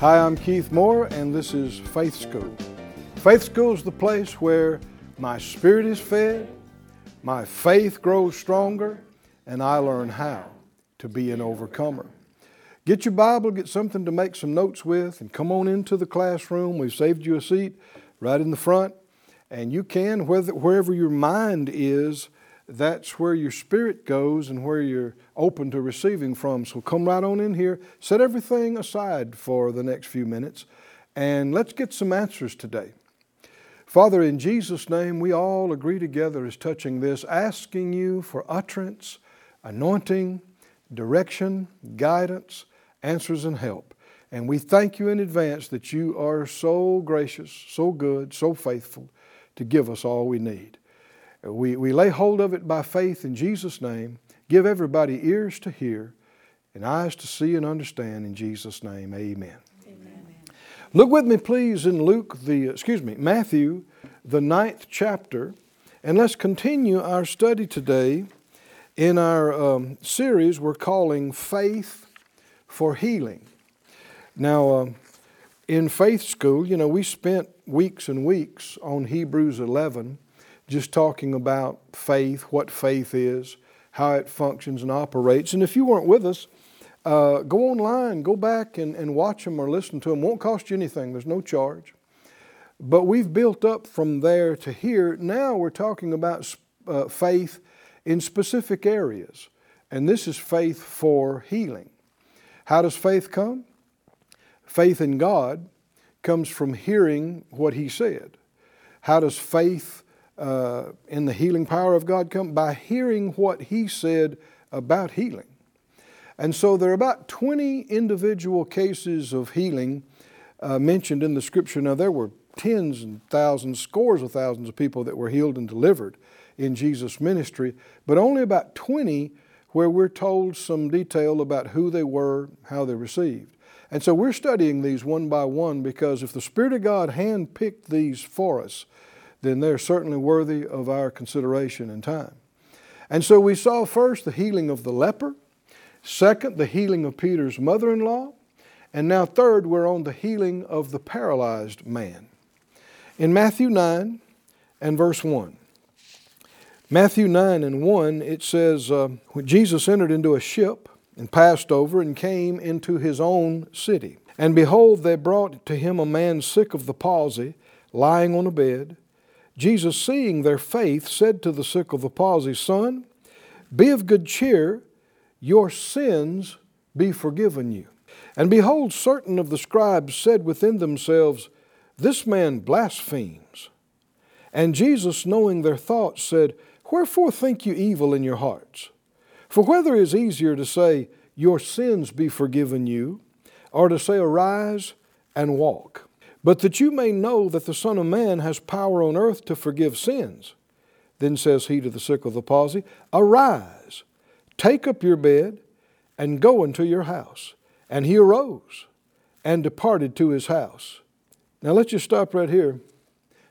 Hi, I'm Keith Moore, and this is Faith School. Faith School is the place where my spirit is fed, my faith grows stronger, and I learn how to be an overcomer. Get your Bible, get something to make some notes with, and come on into the classroom. We've saved you a seat right in the front, and you can, wherever your mind is, that's where your spirit goes and where you're open to receiving from. So come right on in here, set everything aside for the next few minutes, and let's get some answers today. Father, in Jesus' name, we all agree together as touching this, asking you for utterance, anointing, direction, guidance, answers, and help. And we thank you in advance that you are so gracious, so good, so faithful to give us all we need. We, we lay hold of it by faith in Jesus' name. Give everybody ears to hear and eyes to see and understand in Jesus' name. Amen. Amen. Look with me, please, in Luke, the, excuse me, Matthew, the ninth chapter, and let's continue our study today in our um, series we're calling Faith for Healing. Now, uh, in faith school, you know, we spent weeks and weeks on Hebrews 11 just talking about faith, what faith is, how it functions and operates. And if you weren't with us, uh, go online, go back and, and watch them or listen to them. Won't cost you anything, there's no charge. But we've built up from there to here. Now we're talking about uh, faith in specific areas. And this is faith for healing. How does faith come? Faith in God comes from hearing what He said. How does faith uh, in the healing power of God come? By hearing what He said about healing. And so there are about 20 individual cases of healing uh, mentioned in the scripture. Now, there were tens and thousands, scores of thousands of people that were healed and delivered in Jesus' ministry, but only about 20 where we're told some detail about who they were, how they received. And so we're studying these one by one because if the Spirit of God handpicked these for us, then they're certainly worthy of our consideration and time. And so we saw first the healing of the leper, second, the healing of Peter's mother in law, and now, third, we're on the healing of the paralyzed man. In Matthew 9 and verse 1, Matthew 9 and 1, it says, uh, Jesus entered into a ship and passed over and came into his own city. And behold, they brought to him a man sick of the palsy, lying on a bed. Jesus, seeing their faith, said to the sick of the palsy, Son, be of good cheer, your sins be forgiven you. And behold, certain of the scribes said within themselves, This man blasphemes. And Jesus, knowing their thoughts, said, Wherefore think you evil in your hearts? For whether it is easier to say, Your sins be forgiven you, or to say, Arise and walk? But that you may know that the Son of Man has power on earth to forgive sins. Then says he to the sick of the palsy, Arise, take up your bed, and go into your house. And he arose and departed to his house. Now let's just stop right here.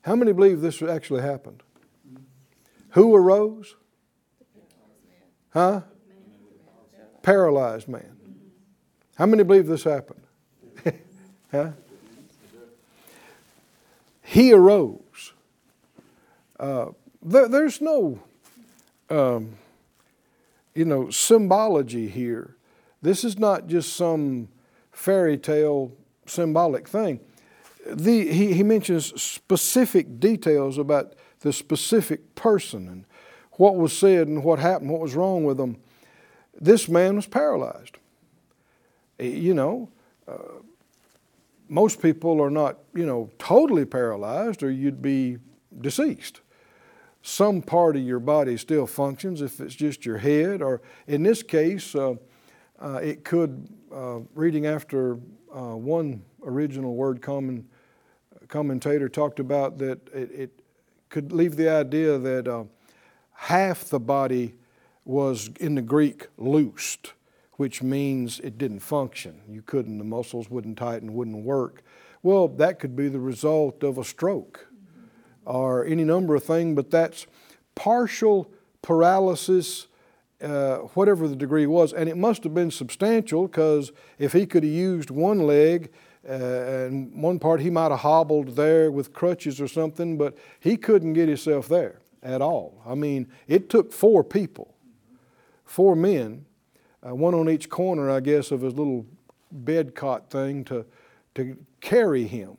How many believe this actually happened? Who arose? Huh? Paralyzed man. How many believe this happened? huh? He arose. Uh, there, there's no, um, you know, symbology here. This is not just some fairy tale symbolic thing. The, he, he mentions specific details about the specific person and what was said and what happened, what was wrong with them. This man was paralyzed. You know, uh, most people are not, you know, totally paralyzed or you'd be deceased. Some part of your body still functions if it's just your head, or in this case, uh, uh, it could, uh, reading after uh, one original word common commentator talked about that it, it could leave the idea that uh, half the body was in the Greek loosed, which means it didn't function. You couldn't, the muscles wouldn't tighten, wouldn't work. Well, that could be the result of a stroke or any number of things, but that's partial paralysis, uh, whatever the degree was. And it must have been substantial because if he could have used one leg, uh, and one part he might have hobbled there with crutches or something, but he couldn't get himself there at all. I mean, it took four people, four men, uh, one on each corner, I guess, of his little bed cot thing to, to carry him.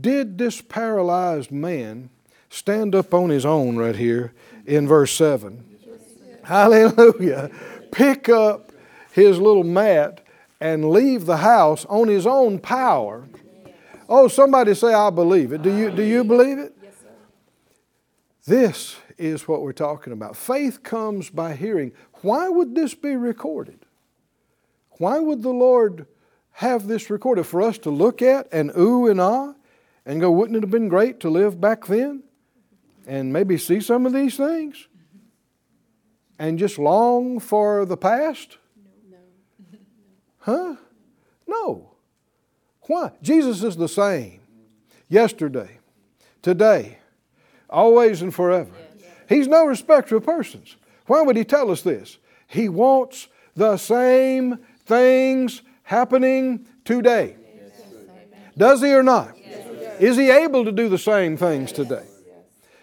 Did this paralyzed man stand up on his own right here in verse 7? Hallelujah. Pick up his little mat and leave the house on his own power. Oh, somebody say, I believe it. Do you, do you believe it? Yes, sir. This is what we're talking about. Faith comes by hearing. Why would this be recorded? Why would the Lord have this recorded for us to look at and ooh and ah and go, wouldn't it have been great to live back then and maybe see some of these things and just long for the past? No. Huh? No. Why? Jesus is the same yesterday, today, always and forever. He's no respecter of persons. Why would he tell us this? He wants the same things happening today. Does he or not? Is he able to do the same things today?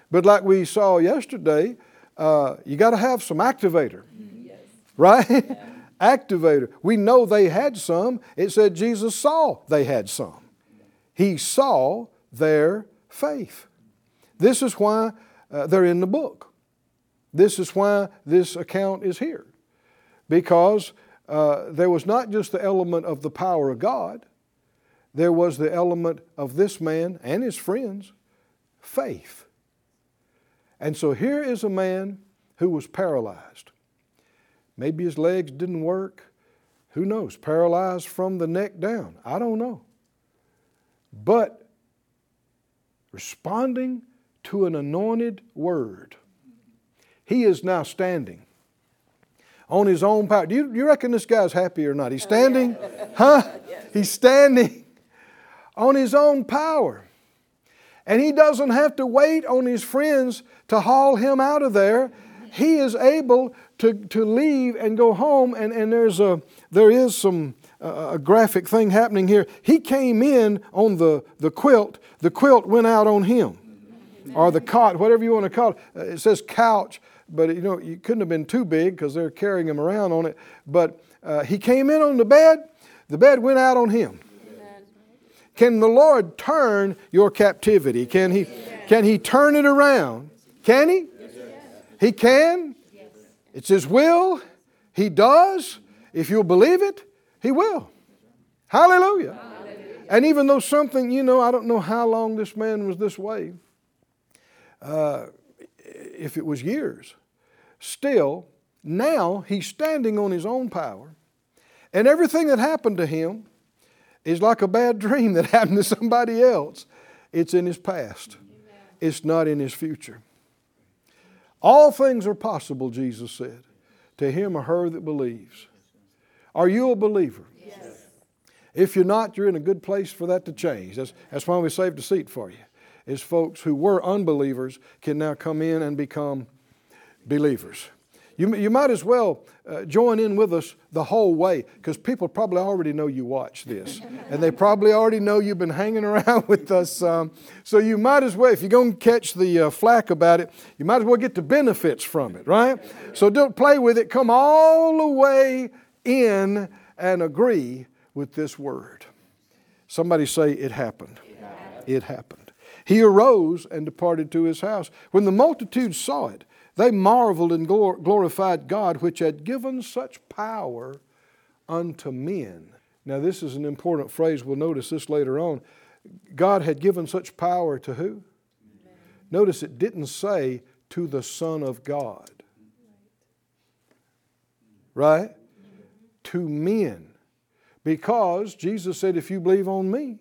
But like we saw yesterday, uh, you got to have some activator, right? activator. We know they had some. It said Jesus saw they had some. He saw their faith. This is why uh, they're in the book. This is why this account is here. Because uh, there was not just the element of the power of God, there was the element of this man and his friends' faith. And so here is a man who was paralyzed. Maybe his legs didn't work. Who knows? Paralyzed from the neck down. I don't know. But responding to an anointed word, he is now standing on his own power. Do you, do you reckon this guy's happy or not? He's standing, huh? He's standing on his own power. And he doesn't have to wait on his friends to haul him out of there. He is able to, to leave and go home, and, and there's a, there is some uh, a graphic thing happening here. He came in on the, the quilt, the quilt went out on him. Or the cot, whatever you want to call it. Uh, it says couch, but you know, you couldn't have been too big because they're carrying him around on it. But uh, he came in on the bed, the bed went out on him. Can the Lord turn your captivity? Can he, can he turn it around? Can he? He can. It's his will. He does. If you'll believe it, he will. Hallelujah. And even though something, you know, I don't know how long this man was this way, uh, if it was years, still, now he's standing on his own power, and everything that happened to him is like a bad dream that happened to somebody else. It's in his past, it's not in his future. All things are possible, Jesus said, to him or her that believes. Are you a believer? Yes. If you're not, you're in a good place for that to change. That's, that's why we saved a seat for you. Is folks who were unbelievers can now come in and become believers. You, you might as well uh, join in with us the whole way because people probably already know you watch this. and they probably already know you've been hanging around with us. Um, so you might as well, if you're going to catch the uh, flack about it, you might as well get the benefits from it, right? So don't play with it. Come all the way in and agree with this word. Somebody say, It happened. It happened. It happened. He arose and departed to his house. When the multitude saw it, they marveled and glorified God, which had given such power unto men. Now, this is an important phrase. We'll notice this later on. God had given such power to who? Amen. Notice it didn't say to the Son of God. Right? To men. Because Jesus said, if you believe on me,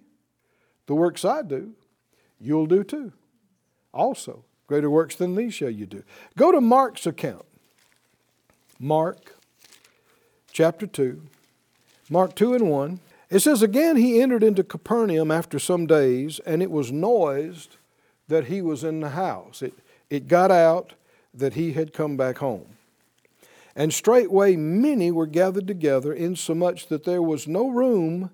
the works I do, you'll do too. Also, greater works than these shall you do. Go to Mark's account. Mark chapter 2. Mark 2 and 1. It says, Again he entered into Capernaum after some days, and it was noised that he was in the house. It, it got out that he had come back home. And straightway many were gathered together, insomuch that there was no room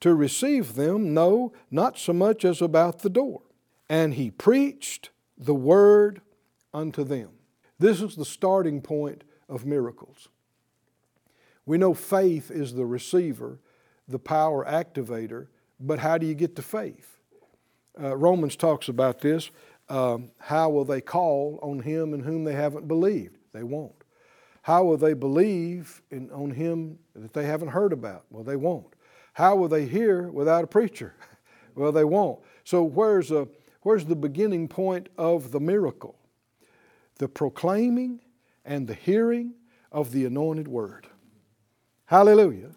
to receive them, no, not so much as about the door. And he preached the word unto them. This is the starting point of miracles. We know faith is the receiver, the power activator, but how do you get to faith? Uh, Romans talks about this. Um, how will they call on him in whom they haven't believed? They won't. How will they believe in, on him that they haven't heard about? Well, they won't. How will they hear without a preacher? well, they won't. So, where's, a, where's the beginning point of the miracle? The proclaiming and the hearing of the anointed word. Hallelujah.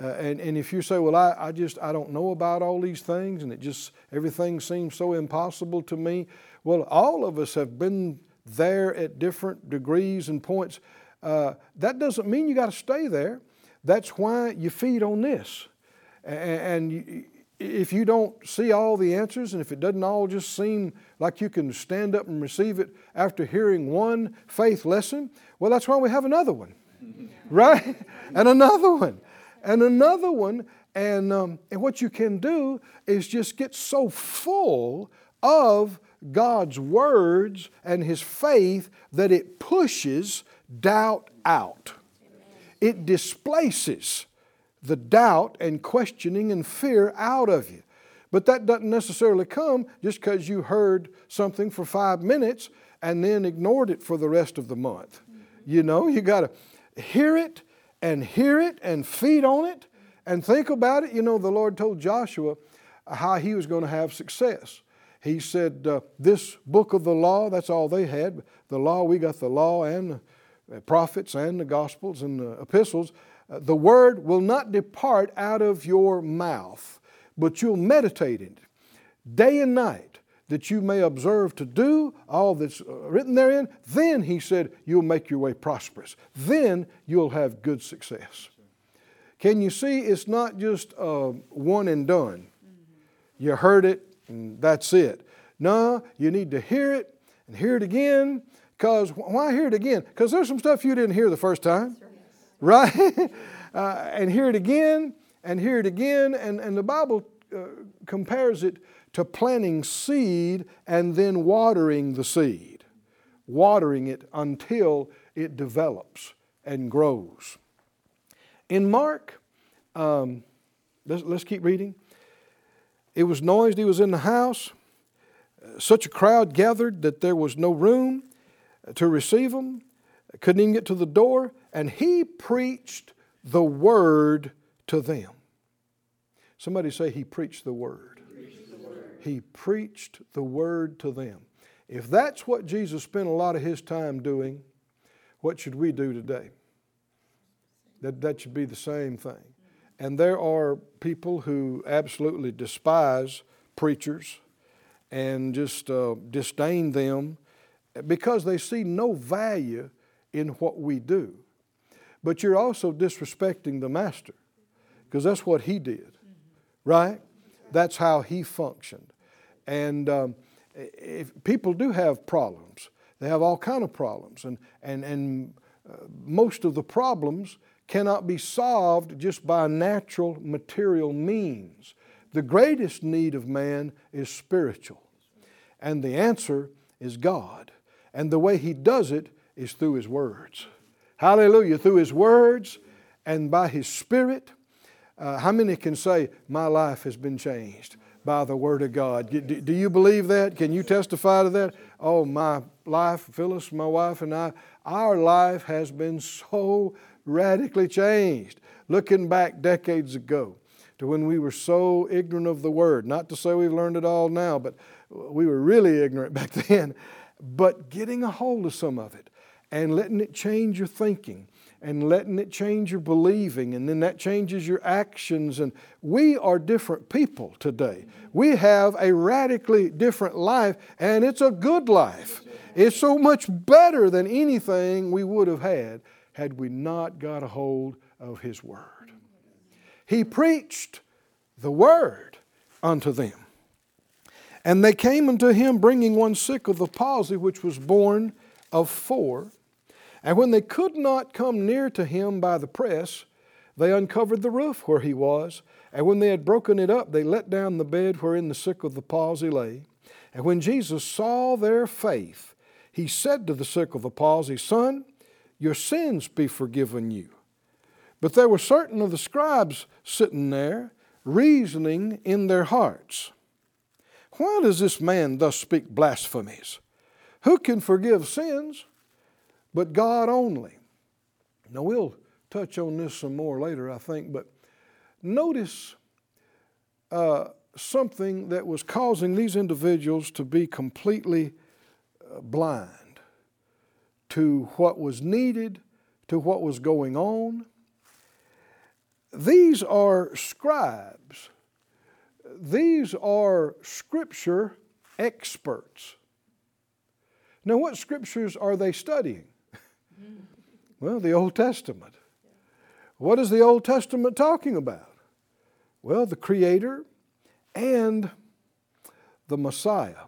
Uh, and, and if you say, well, I, I just, I don't know about all these things and it just, everything seems so impossible to me. Well, all of us have been there at different degrees and points. Uh, that doesn't mean you got to stay there. That's why you feed on this. And, and if you don't see all the answers and if it doesn't all just seem like you can stand up and receive it after hearing one faith lesson, well, that's why we have another one, right? And another one and another one. And, um, and what you can do is just get so full of God's words and His faith that it pushes doubt out. It displaces the doubt and questioning and fear out of you. But that doesn't necessarily come just because you heard something for five minutes and then ignored it for the rest of the month. You know, you got to hear it and hear it and feed on it and think about it. You know, the Lord told Joshua how he was going to have success. He said, uh, This book of the law, that's all they had. The law, we got the law and the prophets and the gospels and the epistles. The word will not depart out of your mouth, but you'll meditate it day and night that you may observe to do all that's uh, written therein, then, he said, you'll make your way prosperous. Then you'll have good success. Can you see it's not just uh, one and done? You heard it and that's it. No, you need to hear it and hear it again. Because why hear it again? Because there's some stuff you didn't hear the first time, right? uh, and hear it again and hear it again. And, and the Bible uh, compares it to planting seed and then watering the seed, watering it until it develops and grows. In Mark, um, let's, let's keep reading. It was noised, he was in the house. Such a crowd gathered that there was no room to receive him, couldn't even get to the door, and he preached the word to them. Somebody say, He preached the word. He preached the word to them. If that's what Jesus spent a lot of his time doing, what should we do today? That, that should be the same thing. And there are people who absolutely despise preachers and just uh, disdain them because they see no value in what we do. But you're also disrespecting the master because that's what he did, right? That's how he functioned. And um, if people do have problems, they have all kind of problems, and and and uh, most of the problems cannot be solved just by natural material means. The greatest need of man is spiritual, and the answer is God. And the way He does it is through His words. Hallelujah! Through His words and by His Spirit uh, how many can say, My life has been changed by the Word of God? Do, do you believe that? Can you testify to that? Oh, my life, Phyllis, my wife, and I, our life has been so radically changed. Looking back decades ago to when we were so ignorant of the Word. Not to say we've learned it all now, but we were really ignorant back then. But getting a hold of some of it and letting it change your thinking and letting it change your believing, and then that changes your actions. And we are different people today. We have a radically different life, and it's a good life. It's so much better than anything we would have had had we not got a hold of His Word. He preached the Word unto them. And they came unto him, bringing one sick of the palsy, which was born of four. And when they could not come near to him by the press, they uncovered the roof where he was. And when they had broken it up, they let down the bed wherein the sick of the palsy lay. And when Jesus saw their faith, he said to the sick of the palsy, Son, your sins be forgiven you. But there were certain of the scribes sitting there, reasoning in their hearts. Why does this man thus speak blasphemies? Who can forgive sins but God only? Now, we'll touch on this some more later, I think, but notice uh, something that was causing these individuals to be completely uh, blind to what was needed, to what was going on. These are scribes these are scripture experts. Now, what scriptures are they studying? Well, the Old Testament. What is the Old Testament talking about? Well, the Creator and the Messiah.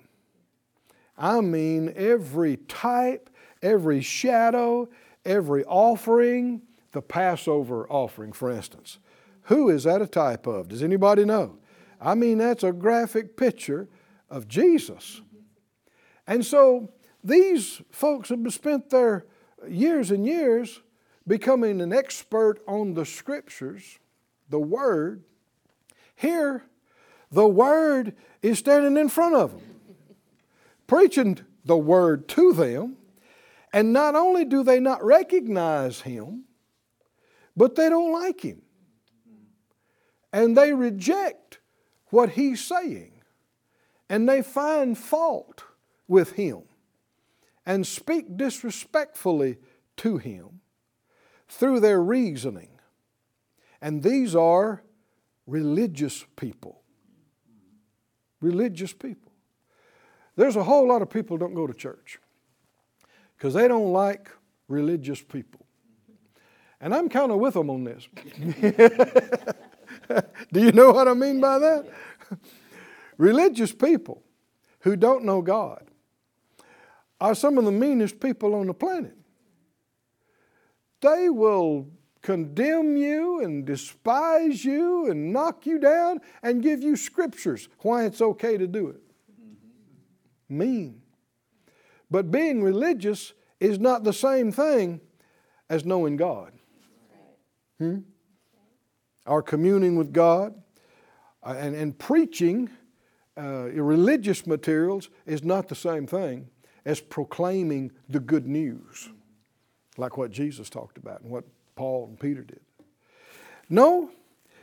I mean, every type, every shadow, every offering, the Passover offering, for instance. Who is that a type of? Does anybody know? I mean, that's a graphic picture of Jesus. And so these folks have spent their years and years becoming an expert on the scriptures, the Word. Here, the Word is standing in front of them, preaching the Word to them. And not only do they not recognize Him, but they don't like Him. And they reject what he's saying. And they find fault with him and speak disrespectfully to him through their reasoning. And these are religious people. Religious people. There's a whole lot of people don't go to church because they don't like religious people. And I'm kind of with them on this. Do you know what I mean by that? Religious people who don't know God are some of the meanest people on the planet. They will condemn you and despise you and knock you down and give you scriptures why it's okay to do it. Mean. But being religious is not the same thing as knowing God. Hmm? our communing with God, uh, and, and preaching uh, religious materials is not the same thing as proclaiming the good news, like what Jesus talked about and what Paul and Peter did. No,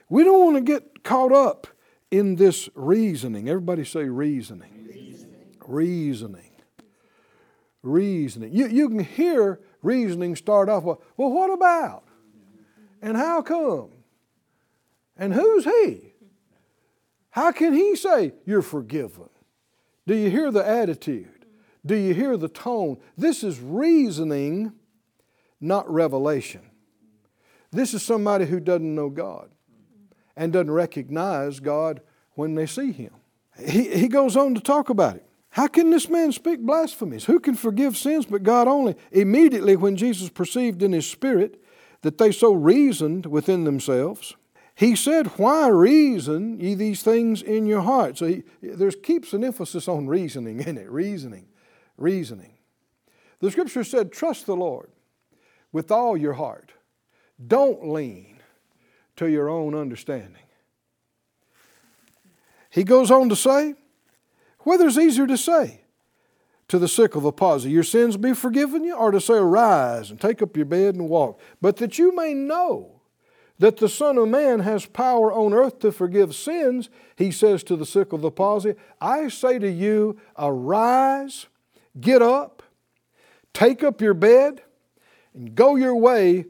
we don't want to get caught up in this reasoning. Everybody say reasoning. Reasoning. Reasoning. reasoning. You, you can hear reasoning start off with, well, what about? And how come? And who's he? How can he say you're forgiven? Do you hear the attitude? Do you hear the tone? This is reasoning, not revelation. This is somebody who doesn't know God and doesn't recognize God when they see him. He, he goes on to talk about it. How can this man speak blasphemies? Who can forgive sins but God only? Immediately, when Jesus perceived in his spirit that they so reasoned within themselves, he said, Why reason ye these things in your heart? So he, there keeps an emphasis on reasoning in it. Reasoning, reasoning. The scripture said, Trust the Lord with all your heart. Don't lean to your own understanding. He goes on to say, Whether it's easier to say to the sick of the palsy, Your sins be forgiven you, or to say, Arise and take up your bed and walk, but that you may know that the Son of Man has power on earth to forgive sins, he says to the sick of the palsy, I say to you, arise, get up, take up your bed, and go your way.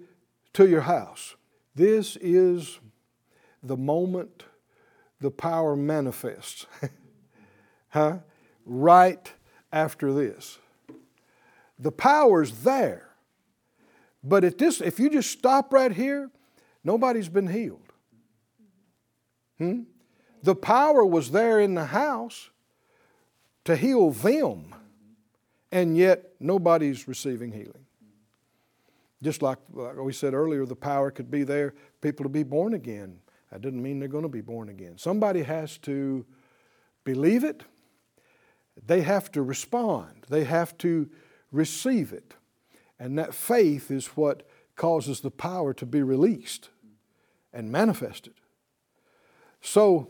to your house. This is the moment the power manifests. huh? Right after this. The power's there. But at this, if you just stop right here, nobody's been healed. Hmm? The power was there in the house to heal them, and yet nobody's receiving healing. Just like, like we said earlier, the power could be there, people to be born again. That doesn't mean they're going to be born again. Somebody has to believe it, they have to respond, they have to receive it. And that faith is what causes the power to be released and manifested. So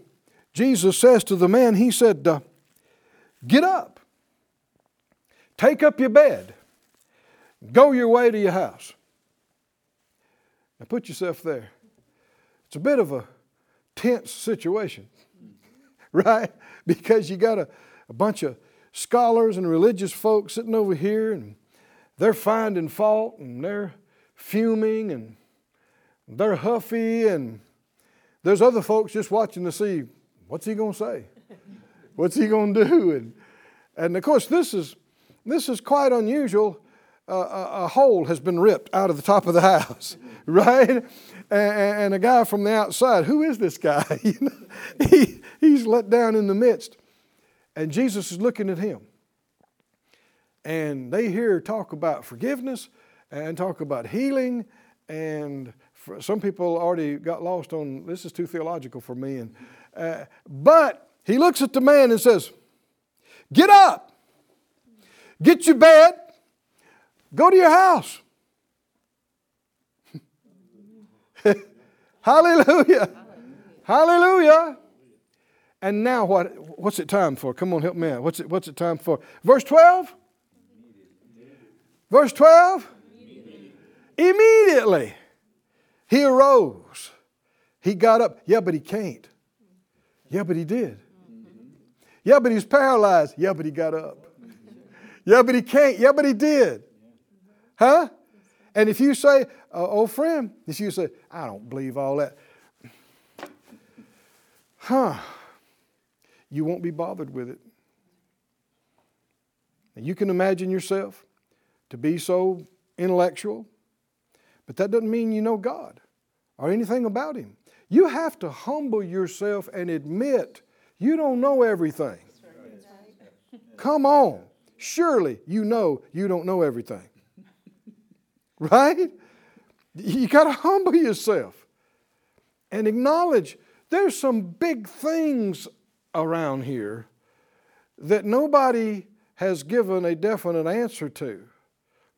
Jesus says to the man, He said, uh, Get up, take up your bed, go your way to your house. Now put yourself there. It's a bit of a tense situation, right? Because you got a, a bunch of scholars and religious folks sitting over here and they're finding fault and they're fuming and they're huffy and there's other folks just watching to see what's he going to say? What's he going to do? And, and of course, this is, this is quite unusual. Uh, a, a, hole has been ripped out of the top of the house, right? And, and, a guy from the outside, who is this guy? you know, he, he's let down in the midst. And Jesus is looking at him. And they hear talk about forgiveness and talk about healing. And some people already got lost on this is too theological for me. And, uh, but he looks at the man and says, Get up, get your bed, go to your house. Hallelujah. Hallelujah. And now what what's it time for? Come on, help me out. What's it what's it time for? Verse 12? Verse 12? Immediately. Immediately. He arose. He got up. Yeah, but he can't. Yeah, but he did. Yeah, but he's paralyzed. Yeah, but he got up. Yeah, but he can't. Yeah, but he did. Huh? And if you say, uh, oh, friend, if you say, I don't believe all that, huh, you won't be bothered with it. And you can imagine yourself to be so intellectual, but that doesn't mean you know God or anything about Him. You have to humble yourself and admit you don't know everything. Come on. Surely you know you don't know everything. Right? You got to humble yourself and acknowledge there's some big things around here that nobody has given a definite answer to.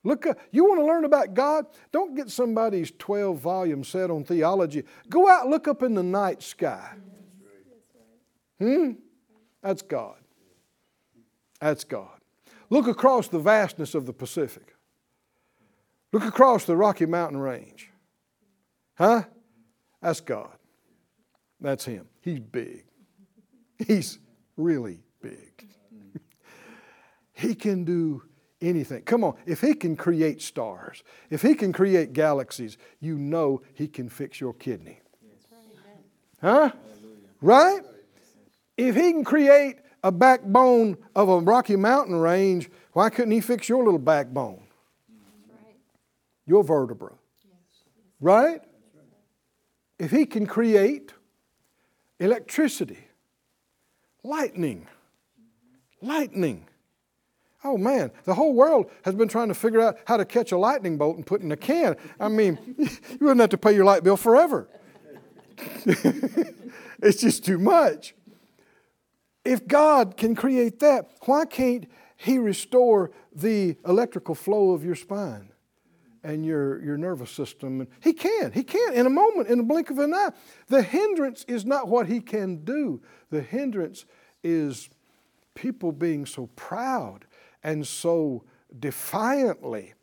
Look, you want to learn about God? Don't get somebody's 12 volume set on theology. Go out look up in the night sky. Hmm? That's God. That's God. Look across the vastness of the Pacific. Look across the Rocky Mountain Range. Huh? That's God. That's Him. He's big. He's really big. he can do anything. Come on, if He can create stars, if He can create galaxies, you know He can fix your kidney. Huh? Right? If He can create a backbone of a Rocky Mountain range, why couldn't He fix your little backbone? Your vertebra. Right? If He can create electricity, lightning, lightning, Oh man, the whole world has been trying to figure out how to catch a lightning bolt and put in a can. I mean, you wouldn't have to pay your light bill forever. it's just too much. If God can create that, why can't He restore the electrical flow of your spine and your, your nervous system? He can. He can in a moment, in a blink of an eye. The hindrance is not what He can do, the hindrance is people being so proud and so defiantly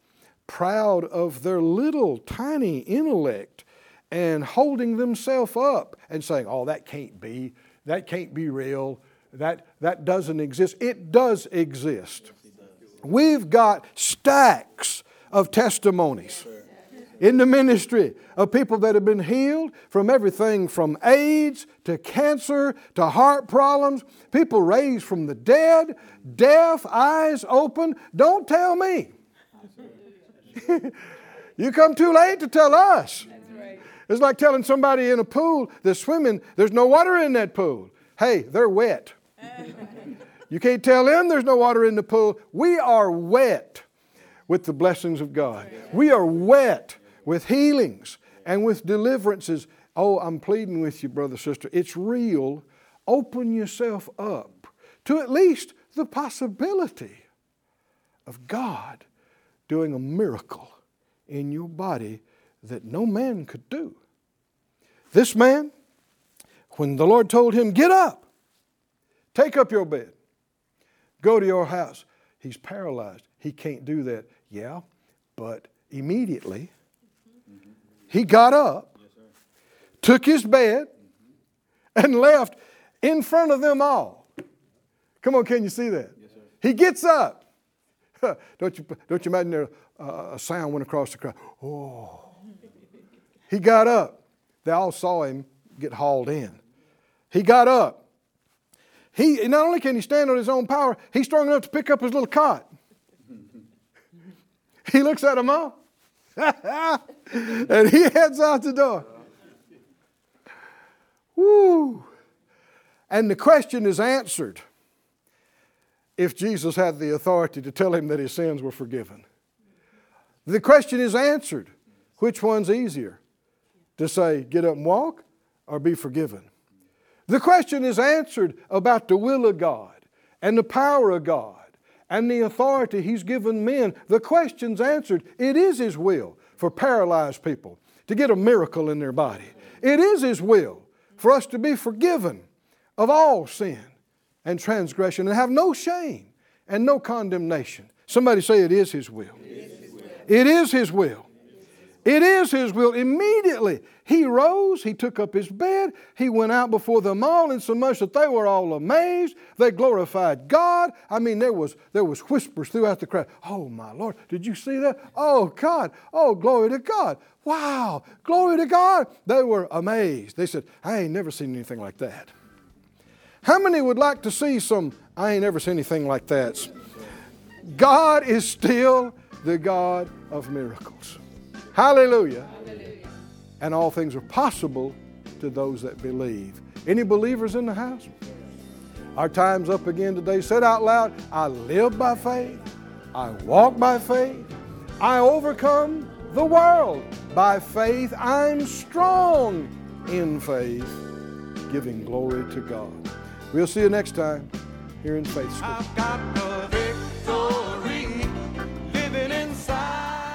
proud of their little tiny intellect and holding themselves up and saying, oh, that can't be, that can't be real, that, that doesn't exist. It does exist. We've got stacks of testimonies. in the ministry of people that have been healed from everything from AIDS to cancer to heart problems, people raised from the dead, deaf, eyes open. Don't tell me. you come too late to tell us. It's like telling somebody in a pool that's swimming, there's no water in that pool. Hey, they're wet. you can't tell them there's no water in the pool. We are wet with the blessings of God. We are wet with healings and with deliverances. Oh, I'm pleading with you, brother, sister. It's real. Open yourself up to at least the possibility of God doing a miracle in your body that no man could do. This man, when the Lord told him, Get up, take up your bed, go to your house, he's paralyzed. He can't do that. Yeah, but immediately he got up, took his bed, and left in front of them all. Come on, can you see that? he gets up. don't, you, don't you imagine there, uh, a sound went across the crowd? Oh. He got up. They all saw him get hauled in. He got up. He, not only can he stand on his own power, he's strong enough to pick up his little cot. He looks at them all. and he heads out the door. Woo! And the question is answered if Jesus had the authority to tell him that his sins were forgiven. The question is answered. Which one's easier? To say, get up and walk, or be forgiven? The question is answered about the will of God and the power of God and the authority He's given men. The question's answered. It is His will for paralyzed people to get a miracle in their body. It is His will for us to be forgiven of all sin and transgression and have no shame and no condemnation. Somebody say, It is His will. It is His will. It is His will. Immediately, he rose, he took up his bed, he went out before them all, and so much that they were all amazed. They glorified God. I mean, there was, there was whispers throughout the crowd. Oh, my Lord, did you see that? Oh, God. Oh, glory to God. Wow, glory to God. They were amazed. They said, I ain't never seen anything like that. How many would like to see some, I ain't never seen anything like that? God is still the God of miracles. Hallelujah. Hallelujah. And all things are possible to those that believe. Any believers in the house? Our time's up again today. Said out loud, I live by faith, I walk by faith, I overcome the world by faith. I'm strong in faith, giving glory to God. We'll see you next time here in Faith School.